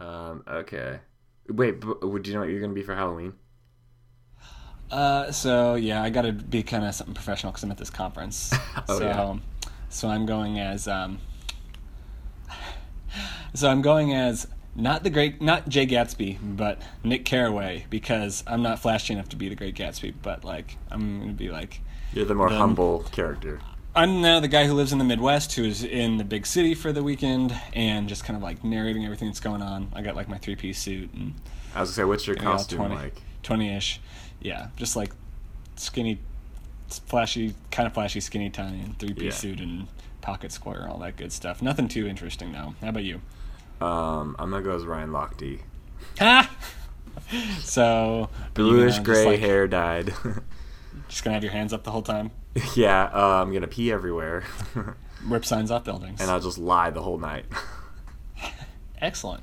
Um, okay. Wait, but, do you know what you're gonna be for Halloween? Uh, so yeah, I got to be kind of something professional because I'm at this conference. Oh, so, yeah. so I'm going as um. So I'm going as not the great, not Jay Gatsby, but Nick Carraway because I'm not flashy enough to be the Great Gatsby, but like I'm gonna be like You're the more The- humble character. I'm now the guy who lives in the Midwest who is in the big city for the weekend and just kind of like narrating everything that's going on. I got like my three piece suit and I was gonna say, what's your costume 20 like? 20-ish. Yeah, just like skinny, flashy, kind of flashy skinny tie and three-piece Yeah. suit and pocket square, all that good stuff. Nothing too interesting though. How about you? Um, I'm gonna go as Ryan Lochte. Ha! so are you bluish-gray like, hair dyed. Just gonna have your hands up the whole time. yeah, uh, I'm gonna pee everywhere, Rip signs off buildings. and I'll just lie the whole night. Excellent.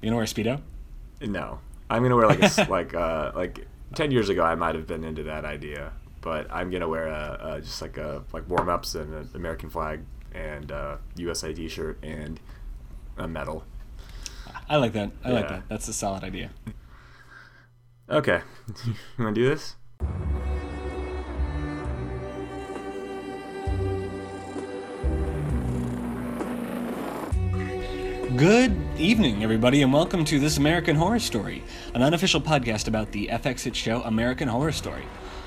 You gonna wear a speedo? no, I'm gonna wear like a like uh like ten years ago I might have been into that idea, but I'm gonna wear a, a just like a like warm ups and an American flag and uh, USA T-shirt and a medal. I like that. I like that. That's a solid idea. Okay, you wanna do this? Good evening, everybody, and welcome to This American Horror Story, an unofficial podcast about the FX hit show American Horror Story.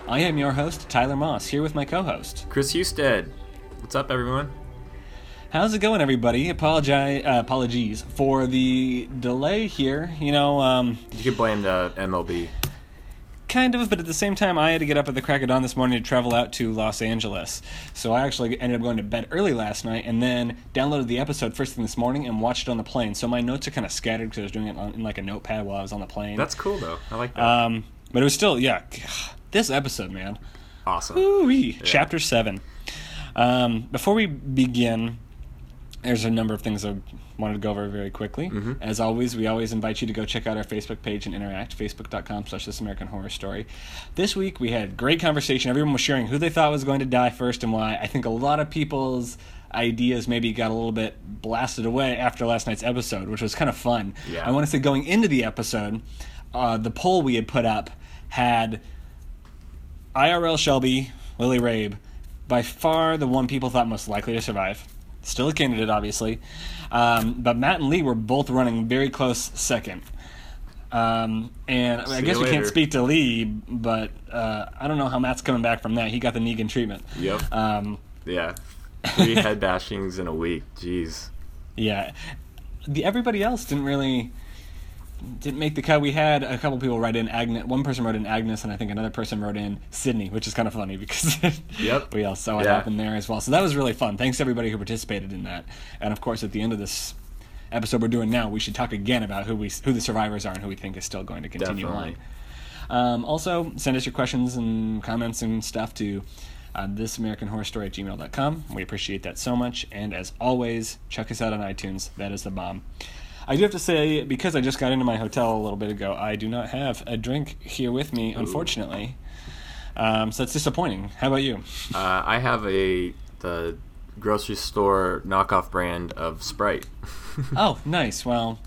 I am your host, Tyler Moss, here with my co host. Kris Husted, what's up, everyone? How's it going, everybody? Apologize, uh, apologies for the delay here. You know, um, You could blame the MLB. Kind of, but at the same time, I had to get up at the crack of dawn this morning to travel out to Los Angeles. So I actually ended up going to bed early last night and then downloaded the episode first thing this morning and watched it on the plane. So my notes are kind of scattered because I was doing it on, in like a notepad while I was on the plane. That's cool though. I like that. Um, but it was still, yeah, this episode, man. awesome. Ooh-wee. Chapter 7. Um, before we begin, there's a number of things I wanted to go over very quickly. Mm-hmm. As always, we always invite you to go check out our Facebook page and interact, facebook.com slash This American Horror Story. This week, we had great conversation. Everyone was sharing who they thought was going to die first and why. I think a lot of people's ideas maybe got a little bit blasted away after last night's episode, which was kind of fun. Yeah. I want to say going into the episode, uh, the poll we had put up had IRL Shelby, Lily Rabe, by far the one people thought most likely to survive. Still a candidate, obviously. Um, but Matt and Lee were both running very close second. Um, and I guess we can't speak to Lee, but uh, I don't know how Matt's coming back from that. He got the Negan treatment. Yep. Um, Yeah. Three head bashings in a week. Jeez. yeah. The everybody else didn't really didn't make the cut. We had a couple people write in Agnes. One person wrote in Agnes, and I think another person wrote in Sydney, which is kind of funny because Yep. we all saw what Yeah. happened there as well. So that was really fun. Thanks to everybody who participated in that. And of course, at the end of this episode we're doing now, we should talk again about who we who the survivors are and who we think is still going to continue Definitely. on. Um, also, send us your questions and comments and stuff to uh, thisamericanhorrorstory at gmail.com. We appreciate that so much. And as always, check us out on iTunes. That is the bomb. I do have to say, because I just got into my hotel a little bit ago, I do not have a drink here with me, unfortunately. Um, so it's disappointing. How about you? Uh, I have a the grocery store knockoff brand of Sprite. oh, nice. Well,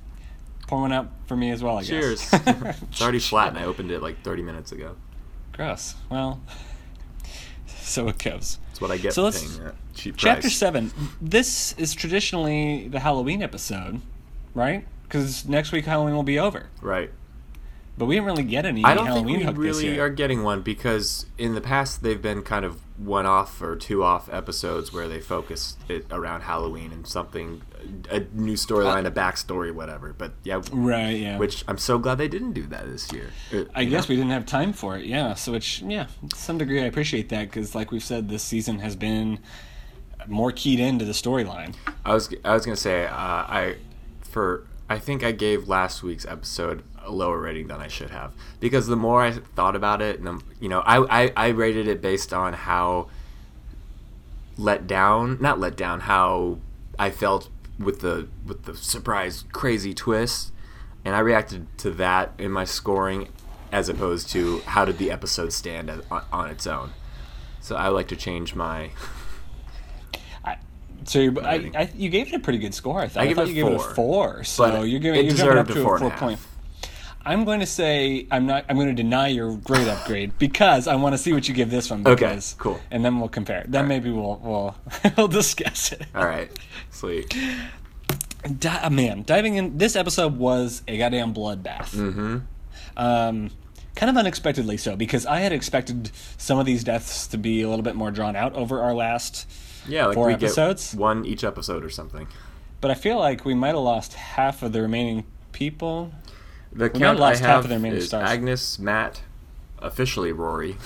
pour one out for me as well, I Cheers. guess. Cheers. it's already flat, and I opened it like 30 minutes ago. Gross. Well, so it goes. That's what I get So for let's- paying that cheap Chapter 7. This is traditionally the Halloween episode, right? Because next week Halloween will be over. Right. But we didn't really get any I don't Halloween think we really are getting one because in the past they've been kind of one off or two off episodes where they focus it around Halloween and something, a new storyline, a backstory, whatever. But yeah, Right, yeah. which I'm so glad they didn't do that this year. Uh, I guess know? we didn't have time for it, yeah. So, which, yeah, to some degree I appreciate that because, like we've said, this season has been more keyed into the storyline. I was I was gonna say uh, I for I think I gave last week's episode a lower rating than I should have because the more I thought about it, and the, you know, I, I I rated it based on how let down, not let down, how I felt with the with the surprise crazy twist, and I reacted to that in my scoring as opposed to how did the episode stand on, on its own. So I like to change my So you, I, I, you gave it a pretty good score. I thought. I I, thought you gave it a four. four. So you're giving it you're jumping up to four a four point. I'm going to say I'm not. I'm going to deny your grade upgrade because I want to see what you give this one. Okay, Because, cool. And then we'll compare. Then maybe we'll we'll we'll discuss it. All right, sweet. Di- uh, man, diving in. This episode was a goddamn bloodbath. Mm-hmm. Um, kind of unexpectedly so because I had expected some of these deaths to be a little bit more drawn out over our last. Yeah, like Four we episodes? get one each episode or something. But I feel like we might have lost half of the remaining people. The might count I lost half have of their main is stars. Agnes, Matt, officially Rory,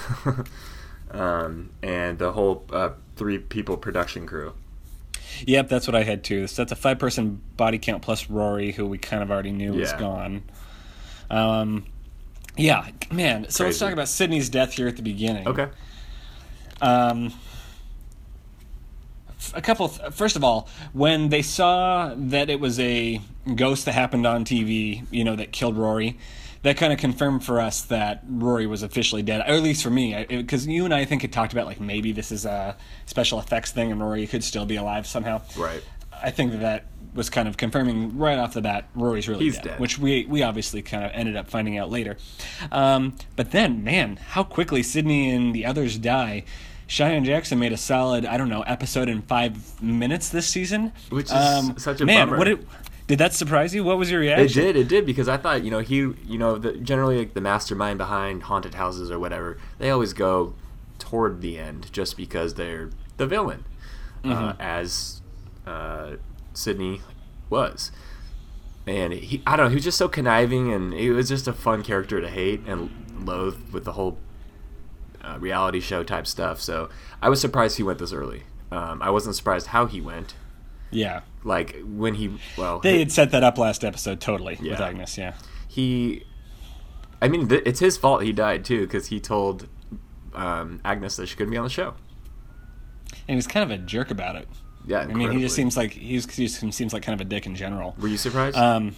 um, and the whole uh, three people production crew. Yep, that's what I had too. So that's a five person body count plus Rory, who we kind of already knew was gone. Um, yeah, man. So let's talk about Sydney's death here at the beginning. Okay. Um, a couple. Of, first of all, when they saw that it was a ghost that happened on TV, you know, that killed Rory, that kind of confirmed for us that Rory was officially dead, or at least for me, because you and I, I think had talked about like maybe this is a special effects thing and Rory could still be alive somehow. Right. I think that that was kind of confirming right off the bat Rory's really He's dead, dead. which we we obviously kind of ended up finding out later. Um, but then, man, how quickly Sydney and the others die. Cheyenne Jackson made a solid, I don't know, episode in five minutes this season, Which is such a man. bummer. What did, did that surprise you? What was your reaction? It did, it did, because I thought, you know, he, you know, the, generally like the mastermind behind haunted houses or whatever, they always go toward the end just because they're the villain, uh, Mm-hmm. as uh, Sydney was. And he, I don't know, he was just so conniving, and he was just a fun character to hate and loathe with the whole uh, reality show type stuff. So I was surprised he went this early. Um, I wasn't surprised how he went. Yeah, Like when he, well, they had set that up last episode totally with Agnes. Yeah, he i mean th- it's his fault he died too because he told um, agnes that she couldn't be on the show and he was kind of a jerk about it. yeah I mean, he just seems like he's he just seems like kind of a dick in general. were you surprised Um,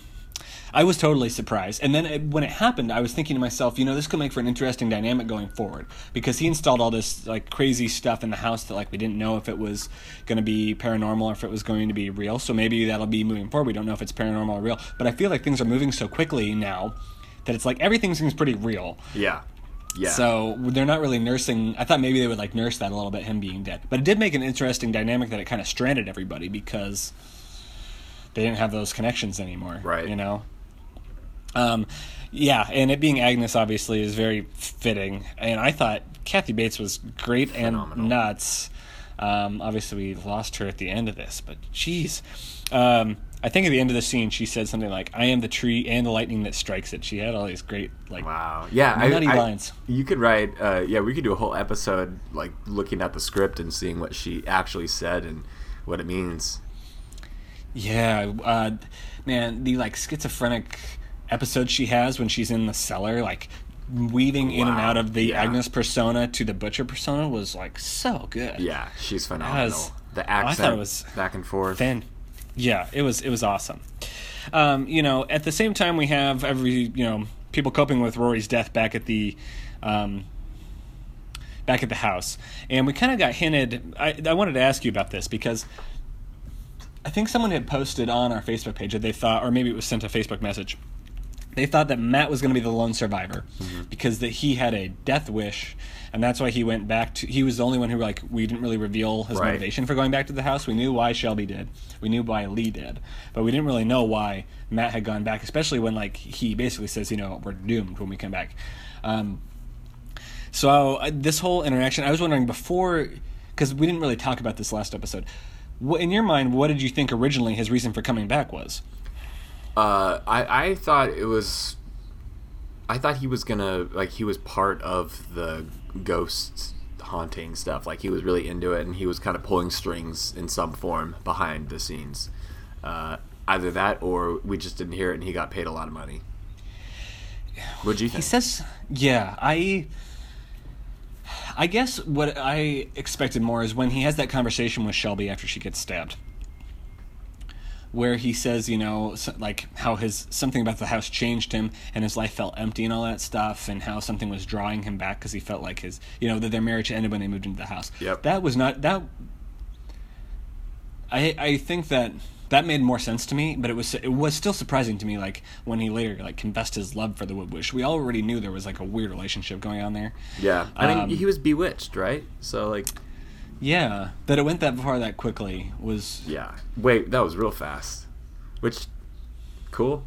I was totally surprised. And then it, when it happened, I was thinking to myself, you know, this could make for an interesting dynamic going forward because he installed all this like crazy stuff in the house that like we didn't know if it was going to be paranormal or if it was going to be real. So maybe that'll be moving forward. We don't know if it's paranormal or real, but I feel like things are moving so quickly now that it's like everything seems pretty real. yeah yeah So they're not really nursing. I thought maybe they would like nurse that a little bit, him being dead. But it did make an interesting dynamic that it kind of stranded everybody because they didn't have those connections anymore. Right. You know. Um, yeah, and it being Agnes obviously is very fitting, and I thought Kathy Bates was great Phenomenal. and nuts. Um, obviously, we lost her at the end of this, but jeez. Um, I think at the end of the scene, she said something like, "I am the tree and the lightning that strikes it." She had all these great like wow yeah I, nutty I- lines. you could write uh, yeah we could do a whole episode like looking at the script and seeing what she actually said and what it means Yeah, uh, man, the like schizophrenic episode she has when she's in the cellar, like weaving in and out of the yeah. Agnes persona to the Butcher persona, was like so good. yeah she's phenomenal was- the accent it was back and forth yeah, it was it was awesome. Um, you know, at the same time, we have every you know people coping with Rory's death back at the. Um, back at the house, and we kind of got hinted. I, I wanted to ask you about this because I think someone had posted on our Facebook page that they thought, or maybe it was sent a Facebook message. They thought that Matt was going to be the lone survivor because that he had a death wish, and that's why he went back to. He was the only one who like we didn't really reveal his Right. motivation for going back to the house. We knew why Shelby did, we knew why Lee did, but we didn't really know why Matt had gone back. Especially when like he basically says, you know, we're doomed when we come back. Um, so uh, this whole interaction, I was wondering before, because we didn't really talk about this last episode. What, in your mind, what did you think originally his reason for coming back was? Uh, I I thought it was. I thought he was gonna like he was part of the ghost haunting stuff. Like he was really into it, and he was kind of pulling strings in some form behind the scenes. Uh, either that, or we just didn't hear it, and he got paid a lot of money. What'd you think? He says, "Yeah, I." I guess what I expected more is when he has that conversation with Shelby after she gets stabbed, where he says, you know, like how his something about the house changed him and his life felt empty and all that stuff, and how something was drawing him back because he felt like his, you know, that their marriage ended when they moved into the house. Yep. That was not that. I I think that that made more sense to me, but it was it was still surprising to me. Like when he later like confessed his love for the Wood Witch, we already knew there was like a weird relationship going on there. Yeah, I mean, Um, he was bewitched, right? So like, Yeah, that it went that far that quickly was yeah. Wait, that was real fast. Which, cool.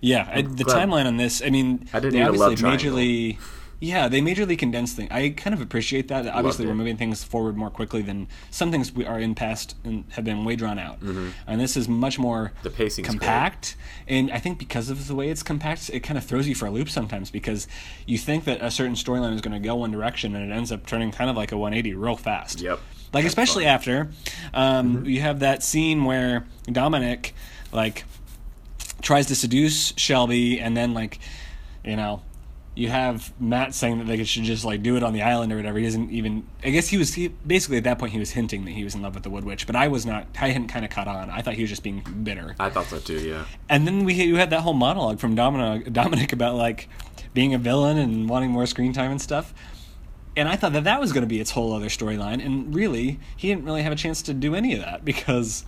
yeah. I, the glad- timeline on this, I mean, I didn't they obviously majorly. Yeah, they majorly condensed things. I kind of appreciate that. Obviously, we're moving things forward more quickly than some things we are in past and have been way drawn out. Mm-hmm. And this is much more The pacing's great. compact. And I think because of the way it's compact, it kind of throws you for a loop sometimes because you think that a certain storyline is going to go one direction and it ends up turning kind of like a 180 real fast. Yep. Like That's especially fun. after um, Mm-hmm. you have that scene where Dominic like tries to seduce Shelby, and then like you know you have Matt saying that they should just like do it on the island or whatever. He doesn't even. I guess he was he, basically at that point he was hinting that he was in love with the Wood Witch, but I was not. I hadn't kind of caught on. I thought he was just being bitter. I thought so too. Yeah. And then we you had that whole monologue from Dominic, Dominic about like being a villain and wanting more screen time and stuff. And I thought that that was going to be its whole other storyline. And really, he didn't really have a chance to do any of that because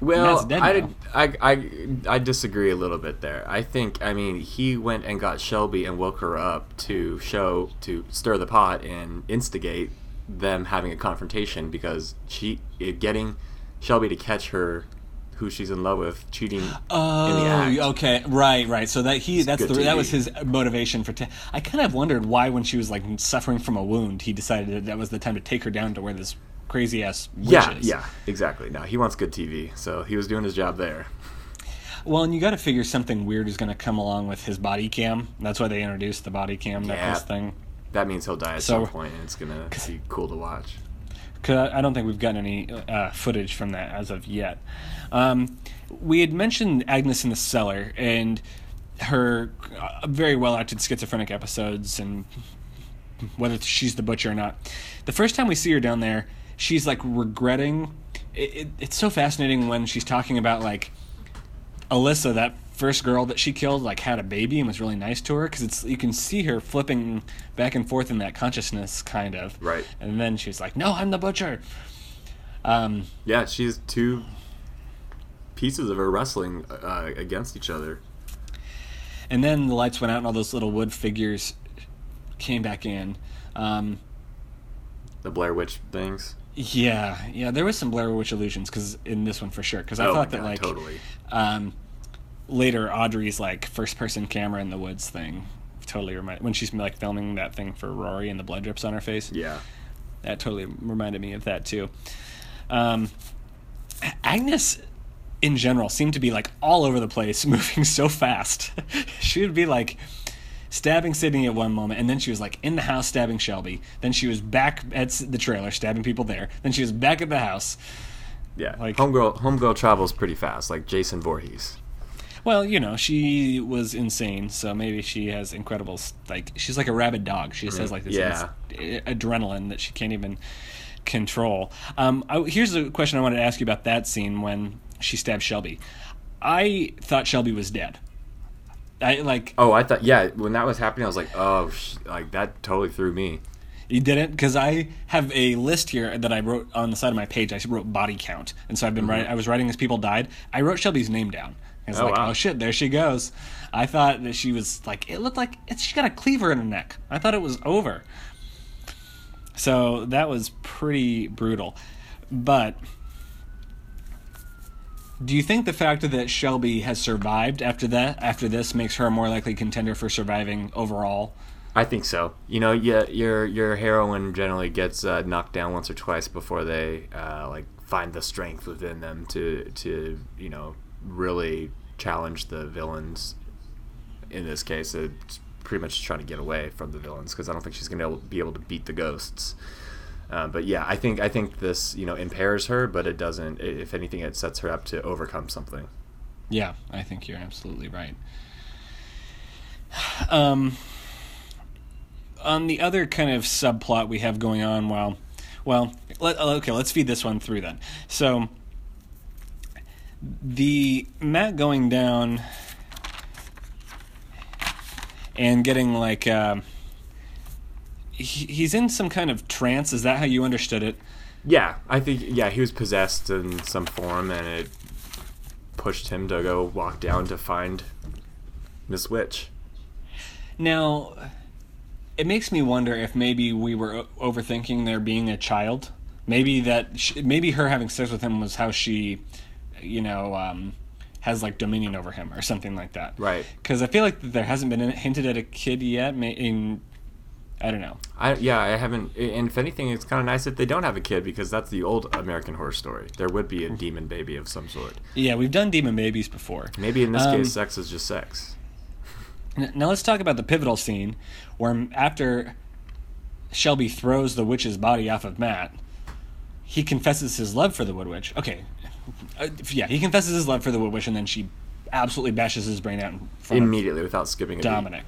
Well, I, I, I, I disagree a little bit there. I think, I mean, he went and got Shelby and woke her up to show, to stir the pot and instigate them having a confrontation because she, eh, getting Shelby to catch her, who she's in love with, cheating in the oh, act. Oh, okay, right, right. So that he that's the, that was his motivation for. I kind of wondered why, when she was like suffering from a wound, he decided that, that was the time to take her down to where this crazy ass witch Yeah, yeah, exactly. No, he wants good TV, so he was doing his job there. Well, and you got to figure something weird is going to come along with his body cam. That's why they introduced the body cam Yeah. necklace thing. That means he'll die at So- some point, and it's gonna be cool to watch. Cause I I don't think we've gotten any uh, footage from that as of yet. Um, we had mentioned Agnes in the cellar and her uh, very well acted schizophrenic episodes and whether she's the butcher or not. The first time we see her down there, she's like regretting. It, it, it's so fascinating when she's talking about like Alyssa, that first girl that she killed, like had a baby and was really nice to her because it's you can see her flipping back and forth in that consciousness, kind of. Right. And then she's like, "No, I'm the butcher." Um, Yeah, she's two pieces of her wrestling uh, against each other. and then the lights went out and all those little wood figures came back in. Um, The Blair Witch things. Yeah, yeah, there was some Blair Witch illusions because in this one for sure. Because I oh thought that God, like totally. um, later Audrey's like first person camera in the woods thing totally remind when she's like filming that thing for Rory and the blood drips on her face. Yeah. That totally reminded me of that too. Um, Agnes, in general, seemed to be like all over the place, moving so fast. she would be like stabbing Sydney at one moment, and then she was like in the house stabbing Shelby. Then she was back at the trailer stabbing people there. Then she was back at the house. Yeah. Like- homegirl homegirl travels pretty fast, like Jason Voorhees. Well, you know, she was insane, so maybe she has incredible like she's like a rabid dog. She just has like this Yeah. adrenaline that she can't even control. Um, I, here's a question I wanted to ask you about that scene when she stabbed Shelby. I thought Shelby was dead. I like Oh, I thought yeah. When that was happening, I was like, oh, sh- like that totally threw me. You didn't because I have a list here that I wrote on the side of my page. I wrote body count, and so I've been mm-hmm. writing. I was writing as people died. I wrote Shelby's name down. I was Oh, like, wow. oh shit, there she goes. I thought that she was like, it looked like it's, she got a cleaver in her neck. I thought it was over. So that was pretty brutal. But do you think the fact that Shelby has survived after that, after this, makes her a more likely contender for surviving overall? I think so. You know, yeah, your your heroine generally gets uh, knocked down once or twice before they uh, like find the strength within them to to you know really challenge the villains. In this case, it's pretty much trying to get away from the villains because I don't think she's gonna be able to beat the ghosts. Uh, but yeah, I think I think this you know impairs her, but it doesn't. If anything, it sets her up to overcome something. Yeah, I think you're absolutely right. Um, on the other kind of subplot we have going on, well, well, let, okay, let's feed this one through then. So, the Matt going down and getting like, um he, he's in some kind of trance. Is that how you understood it? Yeah, I think yeah he was possessed in some form, and it pushed him to go walk down to find Miss Witch. Now, it makes me wonder if maybe we were overthinking there being a child. Maybe that sh maybe her having sex with him was how she, you know, um, has like dominion over him or something like that. Right. Because I feel like there hasn't been hinted at a kid yet. In I don't know. I yeah I haven't. And if anything, it's kind of nice that they don't have a kid because that's the old American Horror Story. There would be a demon baby of some sort. Yeah, we've done demon babies before. Maybe in this Um, case, sex is just sex. Now let's talk about the pivotal scene where after Shelby throws the witch's body off of Matt, he confesses his love for the Wood Witch. Okay, uh, yeah, he confesses his love for the Wood Witch, and then she absolutely bashes his brain out in front of Immediately without skipping a beat.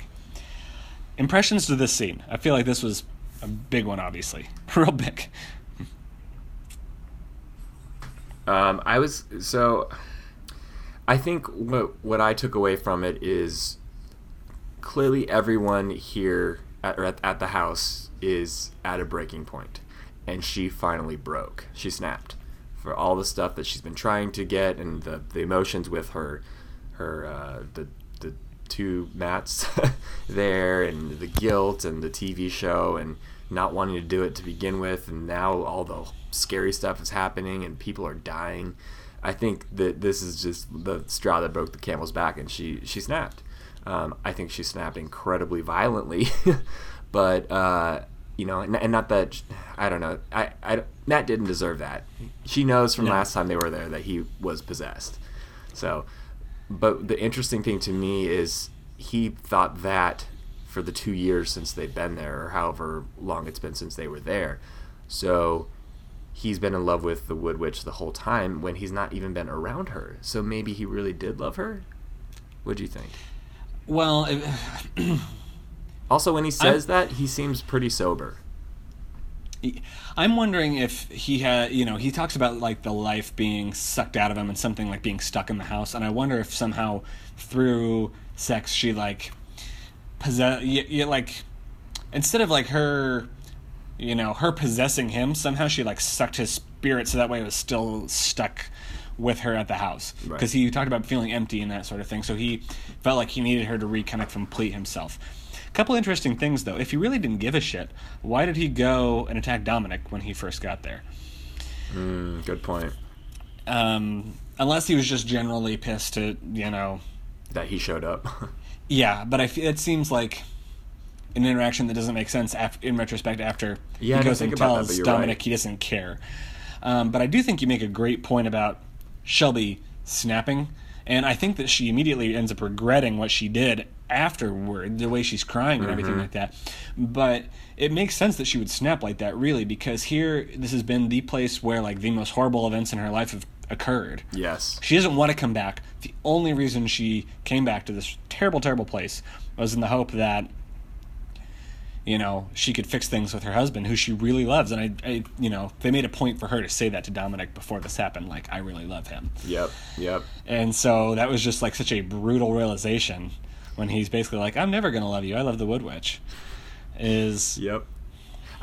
Impressions to this scene. I feel like this was a big one, obviously, real big. Um, I was so. I think what what I took away from it is clearly everyone here at, at, at the house is at a breaking point, and she finally broke. She snapped for all the stuff that she's been trying to get and the, the emotions with her her uh, the two Matts there and the guilt and the TV show and not wanting to do it to begin with and now all the scary stuff is happening and people are dying. I think that this is just the straw that broke the camel's back and she she snapped. Um, I think she snapped incredibly violently, but uh, you know, and, and not that I don't know. I, I Matt didn't deserve that. She knows from No. last time they were there that he was possessed. So, but the interesting thing to me is he thought that for the two years since they've been there, or however long it's been since they were there. So he's been in love with the Wood Witch the whole time when he's not even been around her. So maybe he really did love her. What do you think? Well, Also, when he says that, he seems pretty sober. I'm wondering if he had, you know, he talks about like the life being sucked out of him and something like being stuck in the house, and I wonder if somehow through sex she like possess, you, you like instead of like her, you know, her possessing him, somehow she like sucked his spirit so that way it was still stuck with her at the house Right. because he talked about feeling empty and that sort of thing. So he felt like he needed her to re kind of complete himself. Couple interesting things though. If he really didn't give a shit, why did he go and attack Dominic when he first got there? Mm, good point. Um, unless he was just generally pissed to, you know, That he showed up. yeah. But I f- it seems like an interaction that doesn't make sense af- in retrospect after Yeah, he goes and about that, tells Dominic right. he doesn't care. Um, but I do think you make a great point about Shelby snapping, and I think that she immediately ends up regretting what she did afterward, the way she's crying and everything mm-hmm. like that. But it makes sense that she would snap like that, really, because here this has been the place where like the most horrible events in her life have occurred. yes. She doesn't want to come back. The only reason she came back to this terrible, terrible place was in the hope that, you know, she could fix things with her husband, who she really loves. And I, I, you know, they made a point for her to say that to Dominic before this happened, like, I really love him. Yep. Yep. And so that was just like such a brutal realization when he's basically like, I'm never going to love you. I love the Wood Witch. Is, Yep.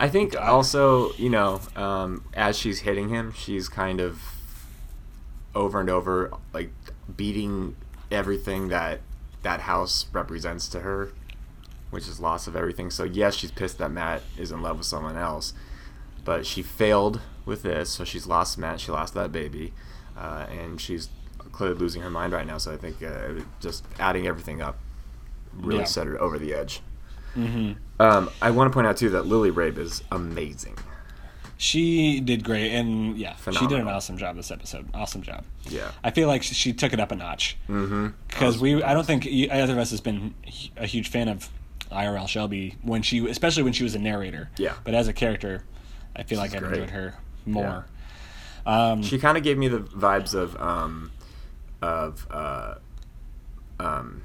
I think also, you know, um, as she's hitting him, she's kind of over and over like beating everything that that house represents to her, which is loss of everything. So yes, she's pissed that Matt is in love with someone else, but she failed with this, so she's lost Matt, she lost that baby, uh, and she's clearly losing her mind right now. So I think uh, just adding everything up really Yeah. set her over the edge. hmm Um, I want to point out too that Lily Rabe is amazing. she did great. And yeah, she did an awesome job this episode. Awesome job. Yeah. I feel like she, she took it up a notch. Mm-hmm. because we I don't think either of us has been a huge fan of IRL Shelby when she especially when she was a narrator. Yeah. But as a character, I feel like She's I great. enjoyed her more. Um, She kind of gave me the vibes of um, of uh, um,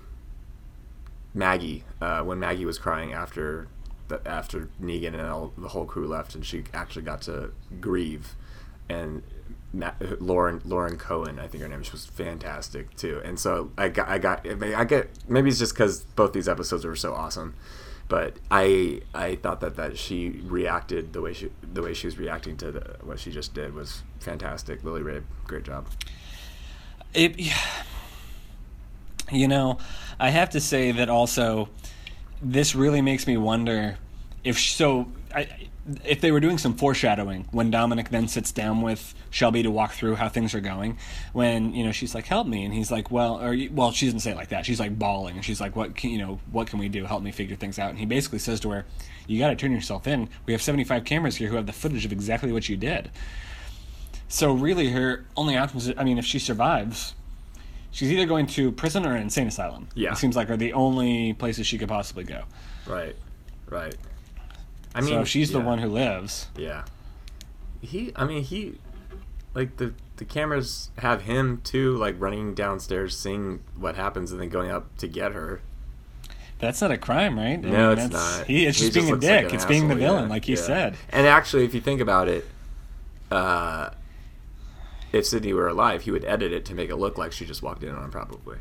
Maggie uh, when Maggie was crying after the, after Negan and all, the whole crew left, and she actually got to grieve. And Ma- Lauren Lauren Cohan, I think her name, she was fantastic too. And so I got I got I get maybe it's just because both these episodes were so awesome. But I I thought that, that she reacted the way she the way she was reacting to the, what she just did was fantastic. Lily Rabe, great job. It, you know, I have to say that also, this really makes me wonder if so. I, if they were doing some foreshadowing when Dominic then sits down with Shelby to walk through how things are going, when you know she's like, "Help me," and he's like, "Well," or well, she doesn't say it like that. She's like bawling, and she's like, "What can you know? What can we do? Help me figure things out." And he basically says to her, "You got to turn yourself in. We have seventy-five cameras here who have the footage of exactly what you did." So really, her only options. I mean, if she survives, she's either going to prison or an insane asylum. Yeah. it seems like are the only places she could possibly go. Right, right. I mean, so she's the one who lives. Yeah. He, I mean, he, like the the cameras have him too, like running downstairs, seeing what happens, and then going up to get her. That's not a crime, right? I No, mean, it's that's- not. He, it's He just being a like dick. an it's being the villain, yeah, like he yeah. said. And actually, if you think about it, uh, if Sydney were alive, he would edit it to make it look like she just walked in on him, probably.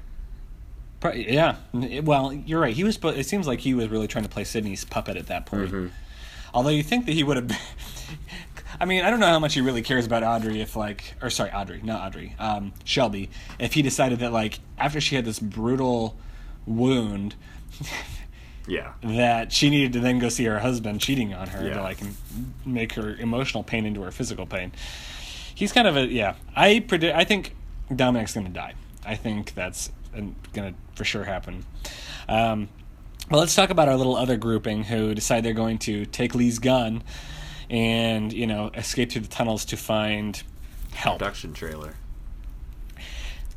Pro- Yeah. Well, you're right. He was. It seems like he was really trying to play Sydney's puppet at that point. Mm-hmm. Although you think that he would have. Been, I mean, I don't know how much he really cares about Audrey if like, or sorry, Audrey, not Audrey, um, Shelby. If he decided that like after she had this brutal wound. Yeah. that she needed to then go see her husband cheating on her Yeah. to like make her emotional pain into her physical pain. He's kind of a yeah. I predict. I think Dominic's going to die. I think that's going to for sure happen. Um, well, let's talk about our little other grouping who decide they're going to take Lee's gun and you know escape through the tunnels to find help. Production trailer.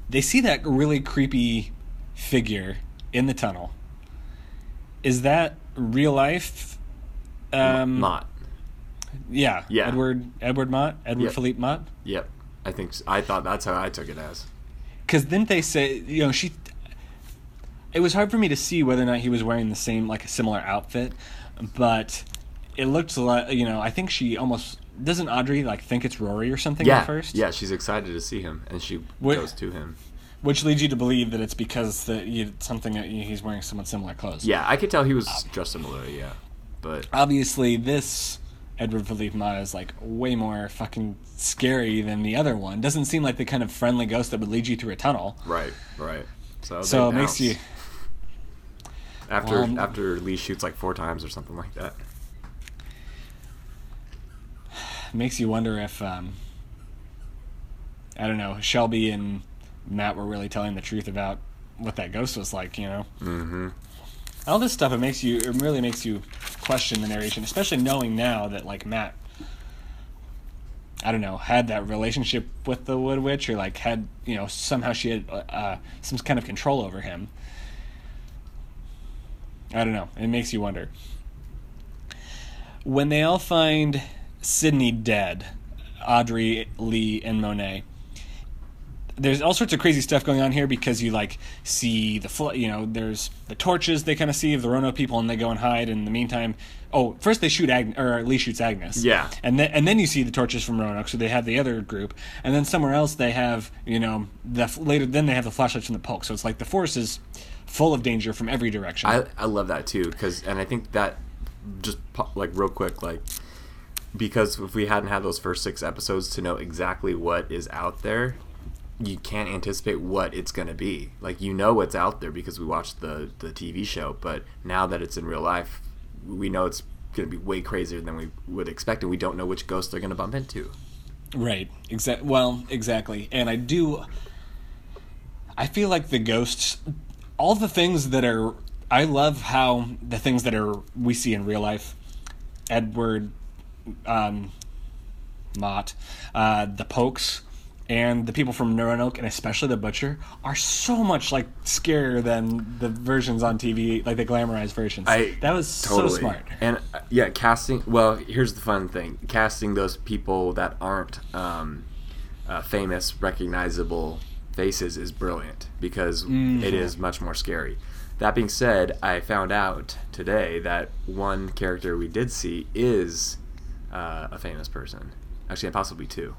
They see that really creepy figure in the tunnel. Is that real life? Um, Mott. Yeah. Yeah. Edward Edward Mott, Edward Yep. Philippe Mott. Yep. I think I thought that's how I took it as. Because didn't they say you know she? It was hard for me to see whether or not he was wearing the same like a similar outfit, but it looked like you know I think she almost doesn't Audrey like think it's Rory or something Yeah. at first. Yeah, she's excited to see him, and she goes to him. Which leads you to believe that it's because that you, something that he's wearing somewhat similar clothes. Yeah, I could tell he was dressed similarly. Yeah, but obviously this Edward Philippe Mott is like way more fucking scary than the other one. Doesn't seem like the kind of friendly ghost that would lead you through a tunnel. right, right. So So it makes you after Um, after Lee shoots like four times or something like that. makes you wonder if um, I don't know Shelby and Matt were really telling the truth about what that ghost was like. You know, Mm-hmm. all this stuff it makes you it really makes you question the narration, especially knowing now that like Matt. I don't know, had that relationship with the Wood Witch, or like had you know somehow she had uh, some kind of control over him. I don't know. It makes you wonder. When they all find Sydney dead, Audrey, Lee, and Monet, there's all sorts of crazy stuff going on here because you like see the fl- you know there's the torches they kind of see of the Roanoke people and they go and hide. In the meantime, oh first they shoot Agnes or Lee shoots Agnes. Yeah. and then and then you see the torches from Roanoke. So they have the other group, and then somewhere else they have you know the f- later then they have the flashlights from the Polk. So it's like the forest is full of danger from every direction. I I love that too because and I think that just like real quick like because if we hadn't had those first six episodes to know exactly what is out there, you can't anticipate what it's going to be. Like you know what's out there because we watched the the TV show, but now that it's in real life, we know it's going to be way crazier than we would expect, and we don't know which ghosts they're going to bump into. Right. Exact. Well, exactly. And I do. I feel like the ghosts, all the things that are. I love how the things that are we see in real life, Edward, um, Mott, uh, the Polks, and the people from Roanoke, and especially the Butcher, are so much like scarier than the versions on TV, like the glamorized versions. I that was totally. so smart. And uh, yeah, casting. Well, here's the fun thing: casting those people that aren't um, uh, famous, recognizable faces is brilliant because it is much more scary. That being said, I found out today that one character we did see is uh, a famous person. Actually, possibly two.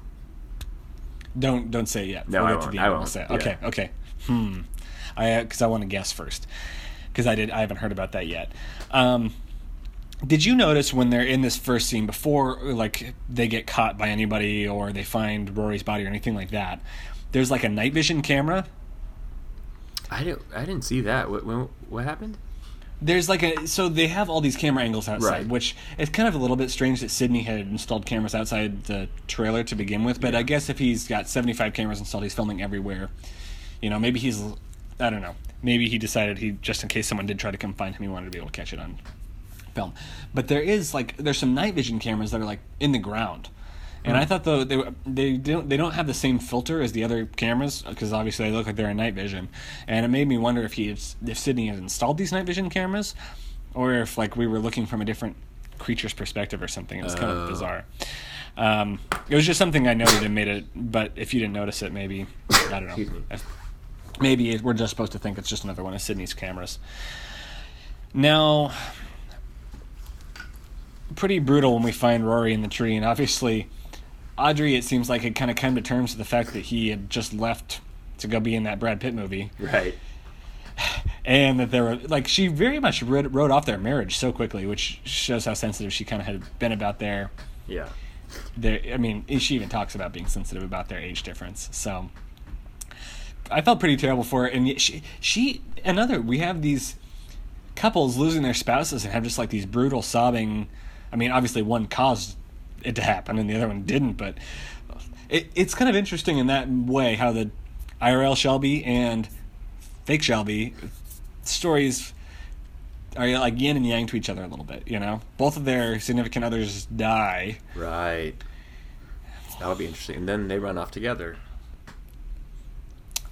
Don't don't say it yet. No, We'll I won't. I won't. say it. Yeah. Okay, okay. Hmm. I because I want to guess first. because I did I haven't heard about that yet. Um, did you notice when they're in this first scene before like they get caught by anybody or they find Rory's body or anything like that? There's like a night vision camera. I didn't. I didn't see that. What? What, what happened? There's like a so they have all these camera angles outside, Right. which it's kind of a little bit strange that Sydney had installed cameras outside the trailer to begin with. But I guess if he's got 75 cameras installed, he's filming everywhere. You know, maybe he's I don't know. Maybe he decided he just in case someone did try to come find him, he wanted to be able to catch it on film. But there is like there's some night vision cameras that are like in the ground. And I thought though they they don't they don't have the same filter as the other cameras because obviously they look like they're in night vision, and it made me wonder if he if Sydney had installed these night vision cameras, or if like we were looking from a different creature's perspective or something. It was kind Oh. of bizarre. Um, it was just something I noted and made it. But if you didn't notice it, maybe I don't know. Maybe we're just supposed to think it's just another one of Sydney's cameras. Now, pretty brutal when we find Rory in the tree, and obviously, Audrey. It seems like had kind of come to terms with the fact that he had just left to go be in that Brad Pitt movie, Right. and that there were like she very much wrote, wrote off their marriage so quickly, which shows how sensitive she kind of had been about their Yeah. their. I mean, she even talks about being sensitive about their age difference. So I felt pretty terrible for her, and she she another. We have these couples losing their spouses and have just like these brutal sobbing. I mean, obviously one caused it to happen and the other one didn't, but it, it's kind of interesting in that way how the IRL Shelby and fake Shelby stories are like yin and yang to each other a little bit. You know, both of their significant others die. Right. That'll be interesting. And then they run off together.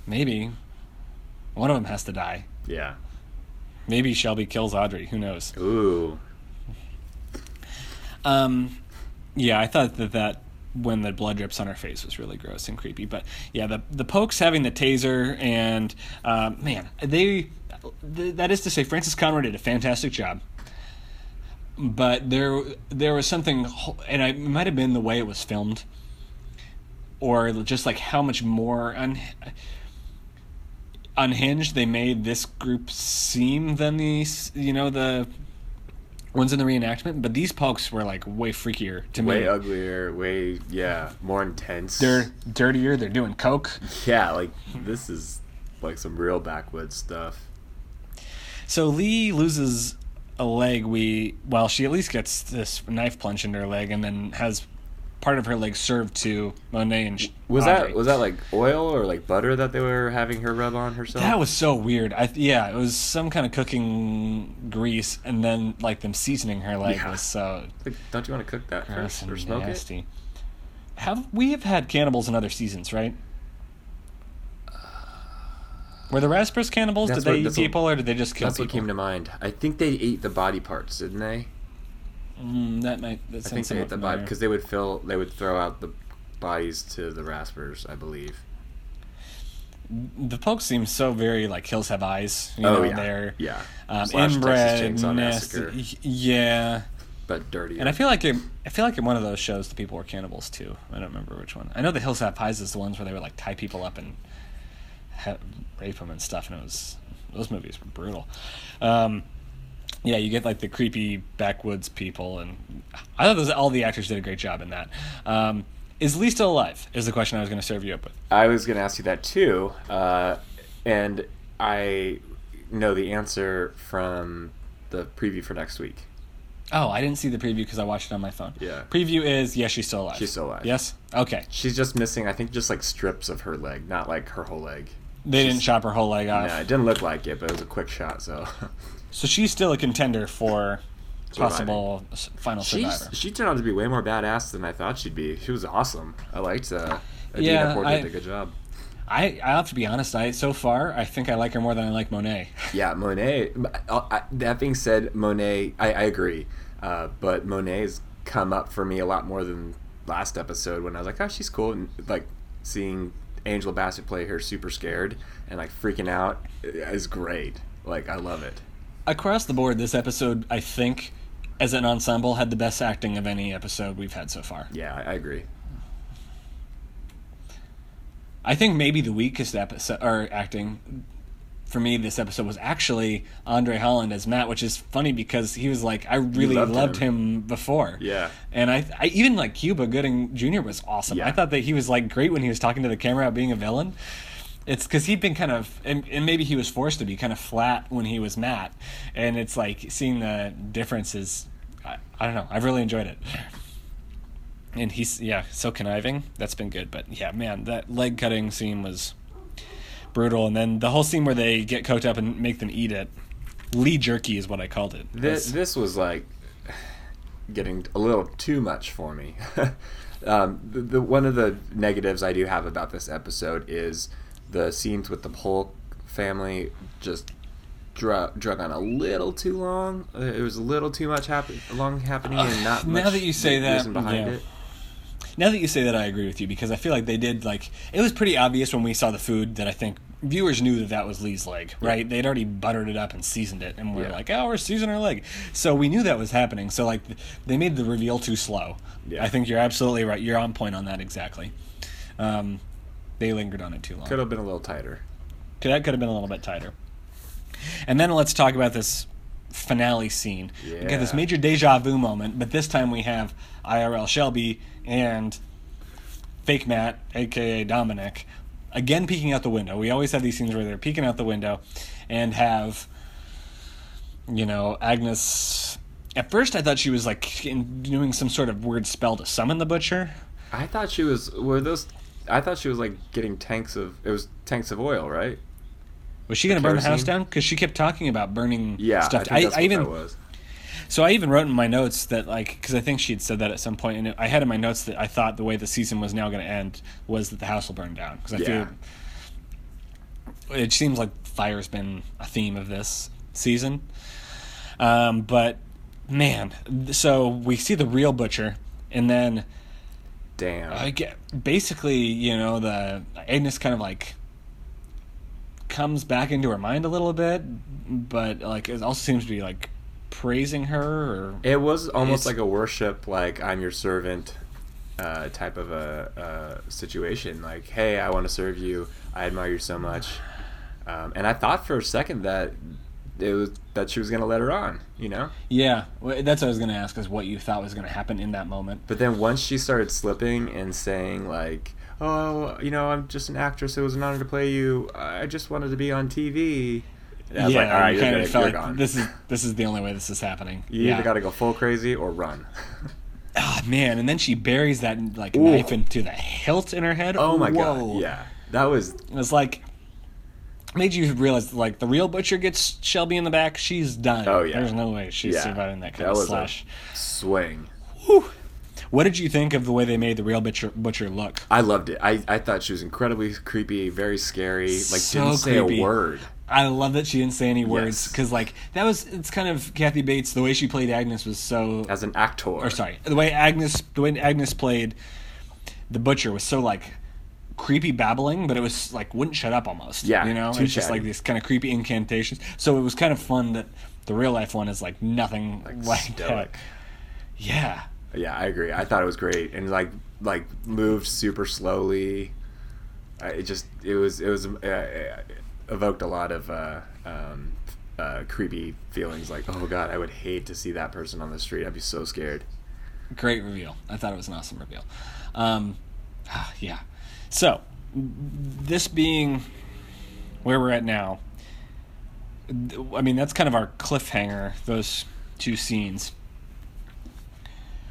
Maybe one of them has to die. Yeah. Maybe Shelby kills Audrey. Who knows? Ooh. Um, yeah, I thought that that when the blood drips on her face was really gross and creepy. But yeah, the the Polks having the taser and um, man, they th- that is to say, Frances Conroy did a fantastic job. But there there was something, and I, it might have been the way it was filmed, or just like how much more un, unhinged they made this group seem than the you know, the ones in the reenactment. But these Polks were like way freakier to me. Way uglier. Way yeah. More intense. They're dirtier. They're doing coke. yeah. Like this is like some real backwoods stuff. So Lee loses a leg. We well, she at least gets this knife plunge into her leg, and then has part of her leg served to Monet and Was Audrey. that was that like oil or like butter that they were having her rub on herself? That was so weird. I yeah, it was some kind of cooking grease, and then like them seasoning her leg Yeah. was so Like, don't you want to cook that first or smoke it? nasty. Have we have had cannibals in other seasons, right? Uh, were the Raspers cannibals? That's did they what- eat that's what- people, or did they just kill That's what came to mind. I think they ate the body parts, didn't they? Mm, that might. That I think they ate the body because they would fill. They would throw out the bodies to the raspers, I believe. the Polks seem so very like hills have eyes. You Oh, know, yeah. they're Yeah. um, Slash Texas inbred, Chainsaw nasty. Massacre. Yeah, But dirty. and I feel like it, I feel like in one of those shows the people were cannibals too. I don't remember which one. I know the Hills Have Eyes is the ones where they would like tie people up and ha- rape them and stuff, and it was those movies were brutal. Um, yeah, you get like the creepy backwoods people, and I thought those, all the actors did a great job in that. Um, is Lee still alive? Is the question I was going to serve you up with. I was going to ask you that too, uh, and I know the answer from the preview for next week. Oh, I didn't see the preview because I watched it on my phone. Yeah. Preview is yes, she's still alive. She's still alive. Yes. Okay. She's just missing, I think, just like strips of her leg, not like her whole leg. They didn't chop her whole leg off. No, it didn't look like it, but it was a quick shot. So So she's still a contender for possible s- final she's survivor. she turned out to be way more badass than I thought she'd be. She was awesome. I liked uh, Adina Yeah, Port I- did a good job. I I have to be honest. I so far I think I like her more than I like Monet. Yeah, Monet. uh, I, that being said, Monet, I, I agree, uh, but Monet's come up for me a lot more than last episode when I was like, oh, she's cool, and like seeing Angela Bassett play her super scared and like freaking out is great. Like I love it. Across the board, this episode I think, as an ensemble, had the best acting of any episode we've had so far. Yeah, I, agree. I think maybe the weakest episode or acting for me this episode was actually Andre Holland as Matt, which is funny because he was like I really loved loved, him. him. before. Yeah. And I, I even like Cuba Gooding Jr. was awesome. Yeah. I thought that he was like great when he was talking to the camera about being a villain. It's because he'd been kind of, and, and maybe he was forced to be kind of flat when he was Matt, and it's like seeing the differences. I, I don't know. I've really enjoyed it. And he's yeah, so conniving. That's been good. But yeah, man, that leg cutting scene was brutal. And then the whole scene where they get cooked up and make them eat it. Lee jerky is what I called it. This, this was like getting a little too much for me. um, the, the one of the negatives I do have about this episode is the scenes with the Polk family just drug drug on a little too long. It was a little too much happen long happening and not now much that you say that, behind yeah. it. Now that you say that, I agree with you because I feel like they did like it was pretty obvious when we saw the food that I think viewers knew that that was Lee's leg, right? They'd already buttered it up and seasoned it, and we're Yeah. like, oh, we're seasoning our leg, so we knew that was happening. So like, they made the reveal too slow. Yeah. I think you're absolutely right. You're on point on that exactly. Um, they lingered on it too long. Could have been a little tighter. Could that could have been a little bit tighter. And then let's talk about this finale scene. Yeah. We get this major deja vu moment, but this time we have IRL Shelby and fake Matt, aka Dominic, again peeking out the window. We always have these scenes where they're peeking out the window and have you know, Agnes at first I thought she was like doing some sort of weird spell to summon the butcher. I thought she was were those I thought she was like getting tanks of it was tanks of oil, right? Was she going to burn the house down? Because she kept talking about burning Yeah, stuff. I that's what even was. So I even wrote in my notes that like because I think she had said that at some point, and I had in my notes that I thought the way the season was now going to end was that the house will burn down because I Yeah. feel it seems like fire's been a theme of this season. Um, but man, so we see the real butcher, and then Damn. I get basically you know the Agnes kind of like comes back into her mind a little bit, but like it also seems to be like praising her or It was almost It's- like a worship, like I'm your servant, uh, type of a uh, situation. Like, hey, I want to serve you. I admire you so much. Um, and I thought for a second that it was that she was gonna let her on, you know. Yeah, that's what I was going to ask is what you thought was going to happen in that moment. But then once she started slipping and saying like, "Oh, you know, I'm just an actress. It was an honor to play you. I just wanted to be on TV." And I was yeah, like, "All right, kind of felt like gone. this is this is the only way this is happening. you yeah. either got to go full crazy or run." Ah, man, and then she buries that like Ooh. knife into the hilt in her head. oh my Whoa. god, yeah, that was It was like made you realize like the real butcher gets Shelby in the back, she's done. Oh, yeah. There's no way she's yeah. surviving that kind that of slash. swing. Whew. What did you think of the way they made the real butcher butcher look? I loved it. I, I thought she was incredibly creepy, very scary. Like So didn't say creepy. a word. I love that she didn't say any words Yes. because like that was it's kind of Kathy Bates. The way she played Agnes was so As an actor. or sorry, the way Agnes the way Agnes played the butcher was so like creepy babbling, but it was like wouldn't shut up almost. Yeah, you know, it's just like these kind of creepy incantations. So it was kind of fun that the real life one is like nothing like, that. Yeah, Yeah, I agree. I thought it was great and like like moved super slowly. It just it was it was uh, uh, evoked a lot of uh, um, uh, creepy feelings. Like oh god, I would hate to see that person on the street. I'd be so scared. great reveal. I thought it was an awesome reveal. Um, yeah. So this being where we're at now, I mean that's kind of our cliffhanger. Those two scenes.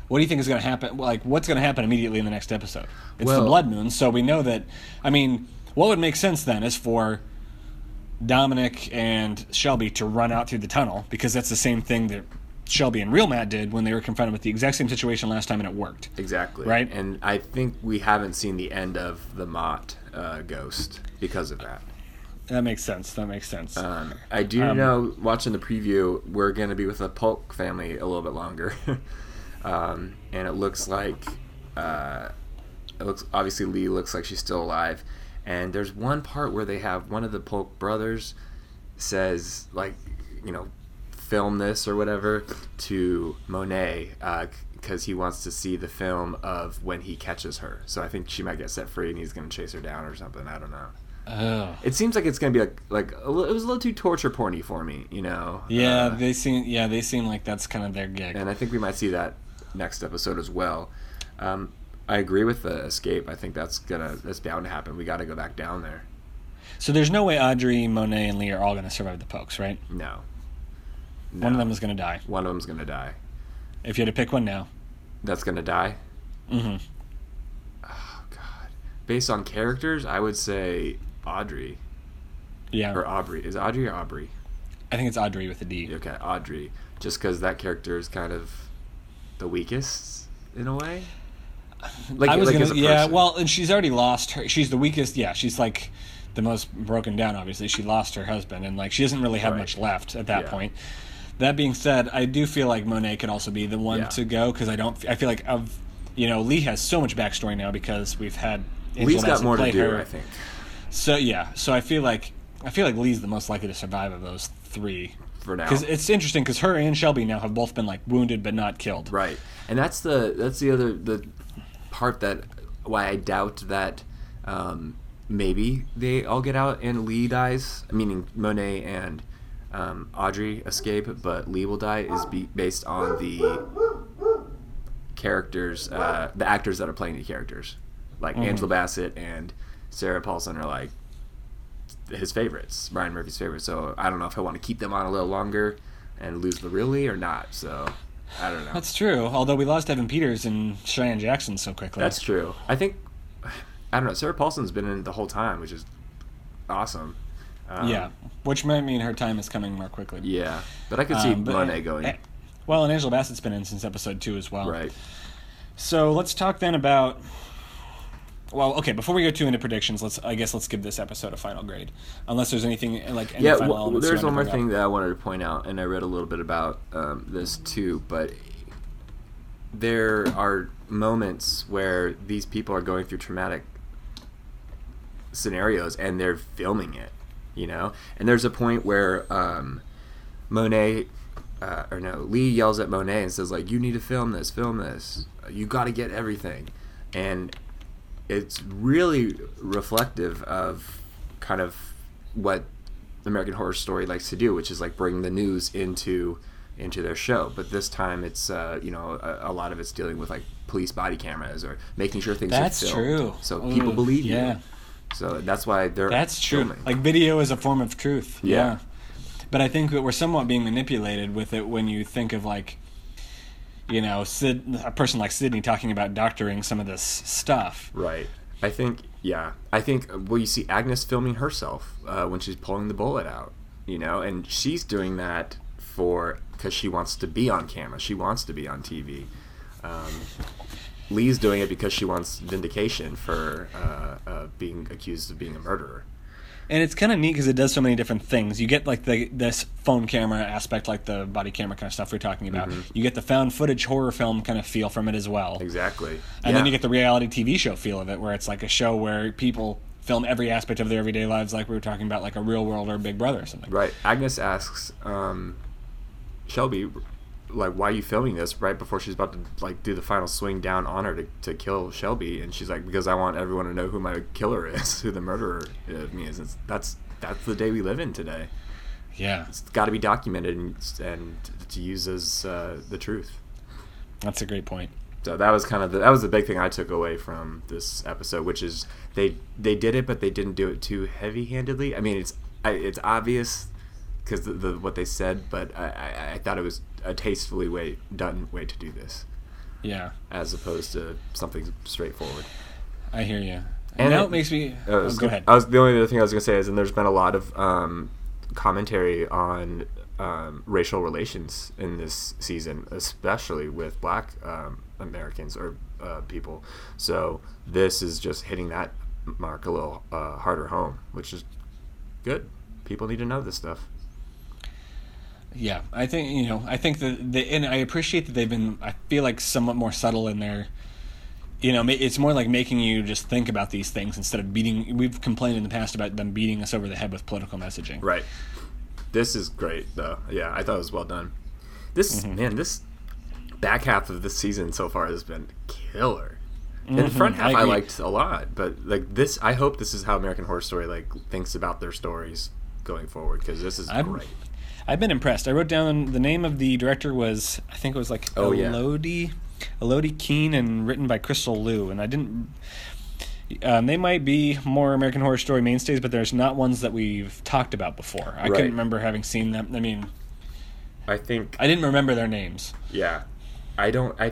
What do you think is going to happen? Like, what's going to happen immediately in the next episode? It's the blood moon, so we know that. I mean, what would make sense then is for Dominic and Shelby to run out through the tunnel because that's the same thing that Shelby and Real Matt did when they were confronted with the exact same situation last time and it worked. Exactly. Right? And I think we haven't seen the end of the Mott uh, ghost because of that. That makes sense. That makes sense. Um, I do Um, know, watching the preview, we're going to be with the Polk family a little bit longer. um, and it looks like, uh, it looks obviously Lee looks like she's still alive. And there's one part where they have one of the Polk brothers says, like, you know, film this or whatever to Monet because he wants to see the film of when he catches her. So I think she might get set free and he's going to chase her down or something. I don't know. Oh. It seems like it's gonna be like like a it was a little too torture porny for me, you know. Yeah, Uh, they seem yeah they seem like that's kind of their gig. and I think we might see that next episode as well. Um, I agree with the escape. I think that's gonna that's bound to happen. We got to go back down there. So there's no way Audrey, Monet, and Lee are all going to survive the Polks, right? No. One of them is going to die. One of them's gonna die. If you had to pick one now. That's gonna die. hmm Oh God. Based on characters, I would say Audrey Yeah. or Aubrey. Is it Audrey or Aubrey? I think it's Audrey with a D. Okay, Audrey. Just because that character is kind of the weakest in a way. Like, I was like gonna, yeah. Well, and she's already lost her. She's the weakest. Yeah, she's like the most broken down. Obviously, she lost her husband, and like she doesn't really have Right. much left at that Yeah. point. That being said, I do feel like Monet could also be the one Yeah. to go because I don't. I feel like of you know Lee has so much backstory now because we've had. Angela Lee's got Bassett more to do, her. I think, So yeah, so I feel like I feel like Lee's the most likely to survive of those three. for now. Because it's interesting because her and Shelby now have both been like wounded but not killed. Right, and that's the that's the other the part that why I doubt that um, maybe they all get out and Lee dies, meaning Monet and um, Audrey escape, but Lee will die is be, based on the characters, uh, the actors that are playing the characters, like Angela Bassett and Sarah Paulson are like his favorites, Brian Murphy's favorites. So I don't know if I want to keep them on a little longer and lose the real Lee or not. So I don't know. That's true. Although we lost Evan Peters and Cheyenne Jackson so quickly. That's true. I think I don't know. Sarah Paulson's been in the whole time, which is awesome. Um, yeah, which might mean her time is coming more quickly. yeah. But I could see Um, Monet going eh, Well, and Angela Bassett's been in since episode two as well. right. So let's talk then about. Well, okay. Before we go too into predictions, let's. I guess let's give this episode a final grade, unless there's anything like any Yeah. Well, there's one more thing up. that I wanted to point out, and I read a little bit about um, this too. But there are moments where these people are going through traumatic scenarios, and they're filming it. You know, and there's a point where um, Monet uh, or no, Lee yells at Monet and says like, "You need to film this, film this. You got to get everything," and it's really reflective of kind of what American Horror Story likes to do, which is like bring the news into into their show. But this time, it's uh, you know a, a lot of it's dealing with like police body cameras or making sure things That's are filmed, true. so Ooh, people believe yeah. you. So that's why they're That's true. filming. Like video is a form of truth. Yeah. Yeah. But I think that we're somewhat being manipulated with it when you think of like, you know, Sid, a person like Sydney talking about doctoring some of this stuff. Right. I think, yeah. I think, well, you see Agnes filming herself uh, when she's pulling the bullet out, you know, and she's doing that for, because she wants to be on camera. She wants to be on TV. Um, Lee's doing it because she wants vindication for uh, uh, being accused of being a murderer. And it's kind of neat because it does so many different things. You get like the this phone camera aspect, like the body camera kind of stuff we're talking about. You get the found footage horror film kind of feel from it as well. Exactly. And then you get the reality TV show feel of it, where it's like a show where people film every aspect of their everyday lives, like we were talking about, like a Real World or Big Brother or something. Right. Agnes asks um, Shelby, like, why are you filming this right before she's about to like do the final swing down on her to, to kill Shelby? And she's like, because I want everyone to know who my killer is, who the murderer of me is. It's, that's that's the day we live in today. Yeah, It's got to be documented and, and to use as uh, the truth. that's a great point. So that was kind of the, that was the big thing I took away from this episode, which is they they did it, but they didn't do it too heavy handedly. I mean, it's I, it's obvious because the, the what they said, but I, I, I thought it was a tastefully way done way to do this, Yeah, as opposed to something straightforward. I hear you. And now it- it makes me. I oh, was go ahead. I was the only other thing I was gonna say is, and there's been a lot of um, commentary on um, racial relations in this season, especially with Black um, Americans or uh, people. So this is just hitting that mark a little uh, harder home, which is good. People need to know this stuff. Yeah, I think you know. I think that they, and I appreciate that they've been. I feel like somewhat more subtle in their. You know, it's more like making you just think about these things instead of beating. We've complained in the past about them beating us over the head with political messaging. Right. This is great, though. Yeah, I thought it was well done. This man, this back half of this season so far has been killer. And the front Mhm, half I I, liked a lot, but like this, I hope this is how American Horror Story like thinks about their stories going forward because this is I'm- great. I've been impressed. I wrote down the name of the director was I think it was like Oh, yeah. Elodie, Elodie Keene, and written by Crystal Liu. And I didn't. Um, they might be more American Horror Story mainstays, but there's not ones that we've talked about before. I Right. couldn't remember having seen them. I mean, I think, I didn't remember their names. yeah, I don't, I,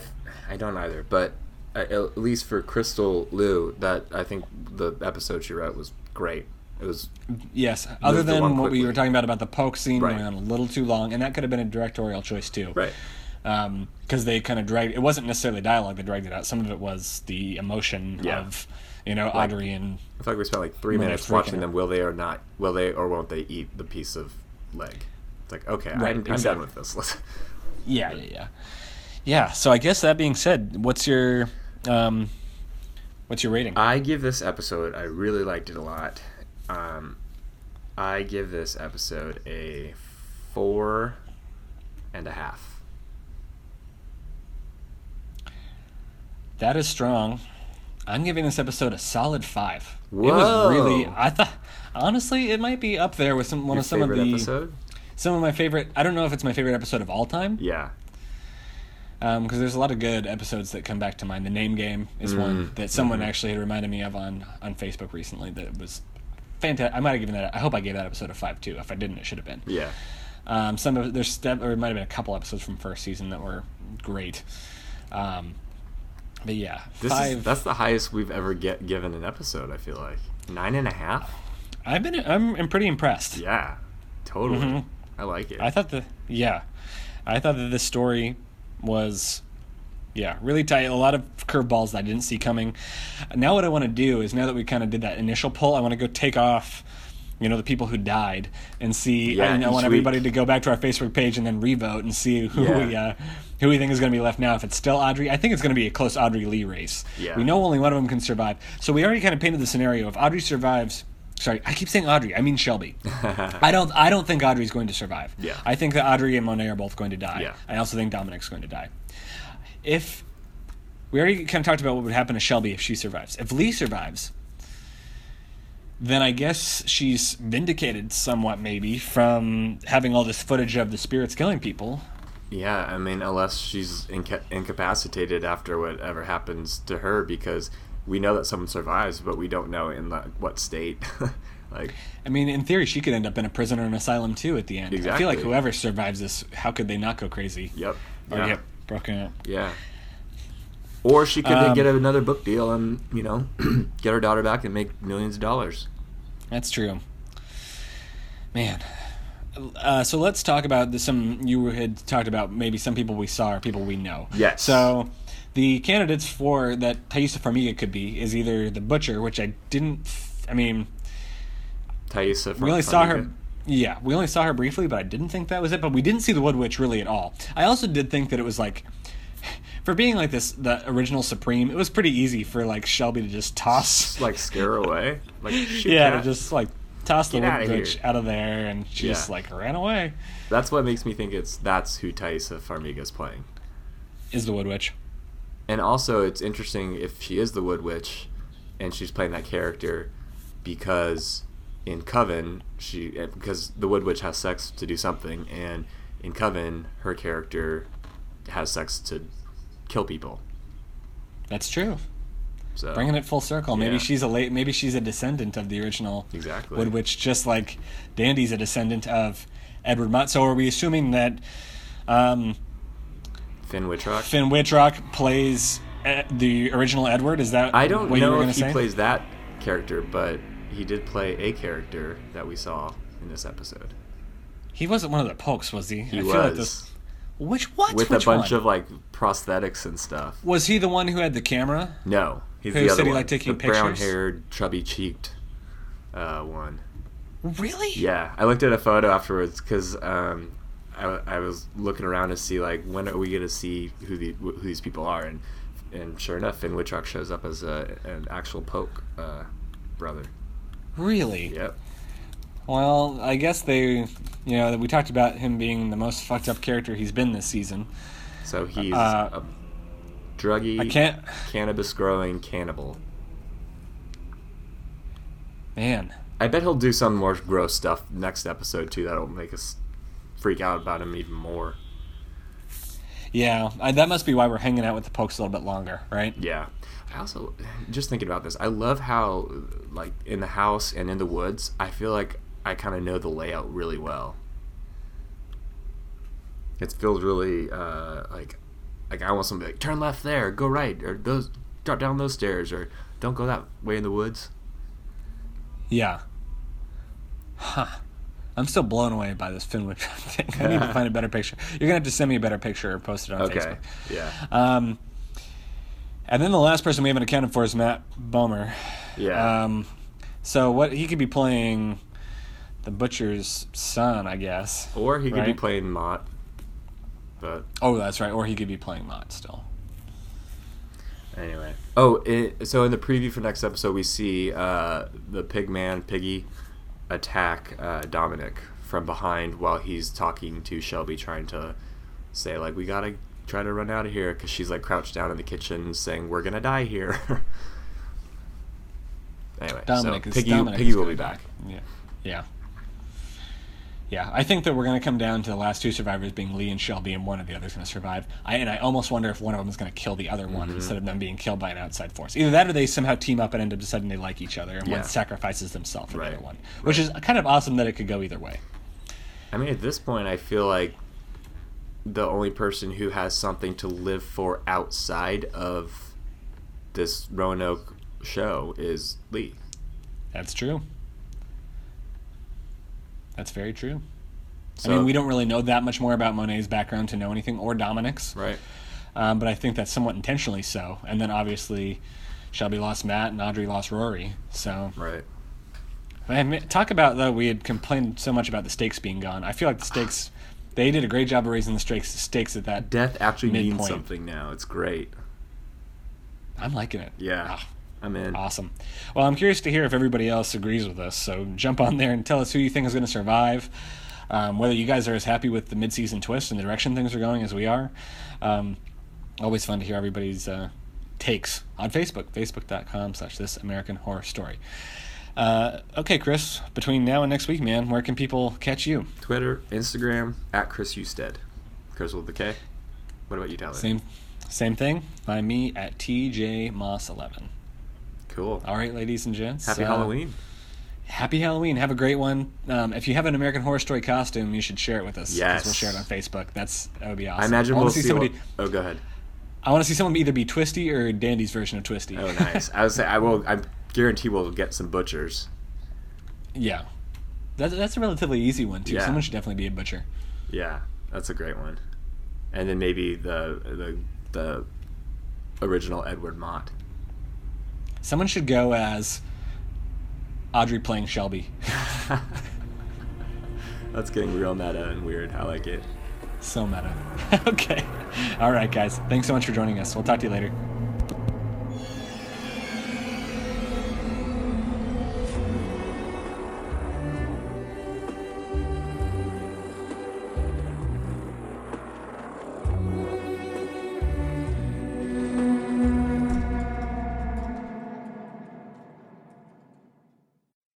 I don't either, but uh, at least for Crystal Liu, that I think the episode she wrote was great. It was Yes, other than what we were talking about about the Polk scene Right. going on a little too long, and that could have been a directorial choice too. right. because they kind of dragged. It wasn't necessarily dialogue that dragged it out. Some of it was the emotion Yeah. of, you know, Audrey and I feel like we spent like three minutes watching out. them. Will they or not? Will they or won't they eat the piece of leg? It's like okay, Right, I'm, I'm done with this. Yeah, yeah, yeah, yeah. So I guess that being said, what's your, um, what's your rating? I give this episode. I really liked it a lot. Um, I give this episode a four and a half. that is strong. I'm giving this episode a solid five. It was really. I thought honestly it might be up there with some one Your of some of the episode? some of my favorite. I don't know if it's my favorite episode of all time. Yeah. because there's a lot of good episodes that come back to mind. The name game is one Mm, that someone mhm. actually had reminded me of on on Facebook recently. That was fantastic. I might have given that. I hope I gave that episode a five too. If I didn't, it should have been. Yeah. Um, some of there's step or it might have been a couple episodes from first season that were great. Um, but yeah, This five. is that's the highest we've ever get given an episode. I feel like nine and a half. I've been I'm, I'm pretty impressed. Yeah. Totally. Mhm. I like it. I thought the yeah, I thought that this story was yeah really tight. A lot of curveballs that I didn't see coming. Now what I want to do is now that we kind of did that initial pull, I want to go take off. You know the people who died, and see. Yeah, and I want week. everybody to go back to our Facebook page and then revote and see who Yeah. we uh, who we think is going to be left now. If it's still Audrey, I think it's going to be a close Audrey Lee race. Yeah. We know only one of them can survive, so we already kind of painted the scenario. If Audrey survives, sorry, I keep saying Audrey, I mean Shelby. I don't. I don't think Audrey's going to survive. Yeah. I think that Audrey and Monet are both going to die. Yeah. I also think Dominic's going to die. If we already kind of talked about what would happen to Shelby if she survives. If Lee survives, then I guess she's vindicated somewhat, maybe, from having all this footage of the spirits killing people. Yeah, I mean, unless she's inca- incapacitated after whatever happens to her, because we know that someone survives, but we don't know in the, what state. like, I mean, in theory, she could end up in a prison or an asylum too at the end. I feel like whoever survives this, how could they not go crazy? yep, Or yeah, get yeah. Or she could Um, get another book deal and you know get her daughter back and make millions of dollars. That's true. Man. Uh, so let's talk about the, some you had talked about maybe some people we saw or people we know. Yes. So the candidates for that Taissa Farmiga could be is either the butcher, which I didn't. I mean, Taissa. we only saw her. Yeah, we only saw her briefly, but I didn't think that was it. But we didn't see the Wood Witch really at all. I also did think that it was like, for being like this, the original Supreme, it was pretty easy for like Shelby to just toss. like scare away. Like yeah, cat. to just like toss the Get Wood Witch here. out of there, and she just like ran away. That's what makes me think it's that's who Taissa Farmiga's playing. Is the Wood Witch? And also, it's interesting if she is the Wood Witch, and she's playing that character, because in Coven she eh, because the Wood Witch has sex to do something, and in Coven her character has sex to kill people. That's true. So Bringing it full circle. Maybe Yeah. she's a late. Maybe she's a descendant of the original exactly. Wood Witch, just like Dandy's a descendant of Edward Mott. So are we assuming that um, Finn Wittrock. Finn Wittrock plays uh, the original Edward? Is that I don't what you were know if he say? plays that character, but he did play a character that we saw in this episode. He wasn't one of the Polks, was he? He I was feel like this. Which what? with Which a bunch one? of like prosthetics and stuff. Was he the one who had the camera? No, he's Who the said other he one. liked taking the pictures? brown-haired, chubby-cheeked uh, one. Really? Yeah, I looked at a photo afterwards because um, I, I was looking around to see like when are we gonna see who the who these people are, and and sure enough, Finn Wittrock shows up as a, an actual Polk uh, brother. Really? Yep. Well, I guess they, you know, we talked about him being the most fucked up character he's been this season. So he's Uh, a druggy, I can't. cannabis growing cannibal. Man, I bet he'll do some more gross stuff next episode too. That'll make us freak out about him even more. yeah, I, that must be why we're hanging out with the Polks a little bit longer, right? Yeah. I also just thinking about this. I love how like in the house and in the woods, I feel like I kind of know the layout really well. It feels really uh, like like I want somebody like turn left there, go right, or those drop down those stairs, or don't go that way in the woods. Yeah. Huh. I'm still blown away by this Finwood thing. I need to find a better picture. You're gonna have to send me a better picture or post it on Okay. Facebook. Yeah. Um, and then the last person we haven't accounted for is Matt Bomer. Yeah. Um, so what he could be playing the butcher's son, I guess. or he could be playing Mott. But Oh, that's right. Or he could be playing Mott still. Anyway. Oh, it, so in the preview for next episode, we see uh, the Pigman, Piggy, attack uh, Dominic from behind while he's talking to Shelby, trying to say, like, we gotta try to run out of here because she's, like, crouched down in the kitchen saying, we're gonna die here. anyway, Dominic so is Piggy, Dominic Piggy will be die. back. Yeah. Yeah. Yeah, I think that we're going to come down to the last two survivors being Lee and Shelby, and one of the others going to survive. I, and I almost wonder if one of them is going to kill the other one Mm-hmm. instead of them being killed by an outside force. Either that, or they somehow team up and end up deciding they like each other, and Yeah. one sacrifices themselves for the other one, which is kind of awesome that it could go either way. I mean, at this point, I feel like the only person who has something to live for outside of this Roanoke show is Lee. That's true. That's very true. So, I mean, we don't really know that much more about Monet's background to know anything, or Dominic's. right. Um, but I think that's somewhat intentionally so. And then obviously, Shelby lost Matt and Audrey lost Rory. So Right. I admit- talk about though we had complained so much about the stakes being gone. I feel like the stakes they did a great job of raising the stakes stakes at that. Death actually means something now. It's great. I'm liking it. Yeah. Ah, I'm in. awesome. Well, I'm curious to hear if everybody else agrees with us. So jump on there and tell us who you think is going to survive. Um, whether you guys are as happy with the midseason twist and the direction things are going as we are. Um, always fun to hear everybody's uh, takes on Facebook, facebook.com slash this American horror story. Uh, okay, Kris, between now and next week, man, where can people catch you? Twitter, Instagram, at Kris Husted. Kris with the K. What about you, Tyler? Same same thing. Find me at TJ Moss 11. Cool. All right, ladies and gents. Happy uh, Halloween. Happy Halloween. Have a great one. Um, if you have an American Horror Story costume, you should share it with us. Yes. We'll share it on Facebook. That's that would be awesome. I imagine wanna we'll see see. somebody. oh, go ahead. I want to see someone either be Twisty or Dandy's version of Twisty. Oh, nice. I was. say I will. I guarantee we'll get some butchers. yeah. That's, that's a relatively easy one too. Yeah. Someone should definitely be a butcher. Yeah, that's a great one. And then maybe the the the original Edward Mott. Someone should go as Audrey playing Shelby. That's getting real meta and weird. I like it. so meta. okay. All right, guys. Thanks so much for joining us. We'll talk to you later.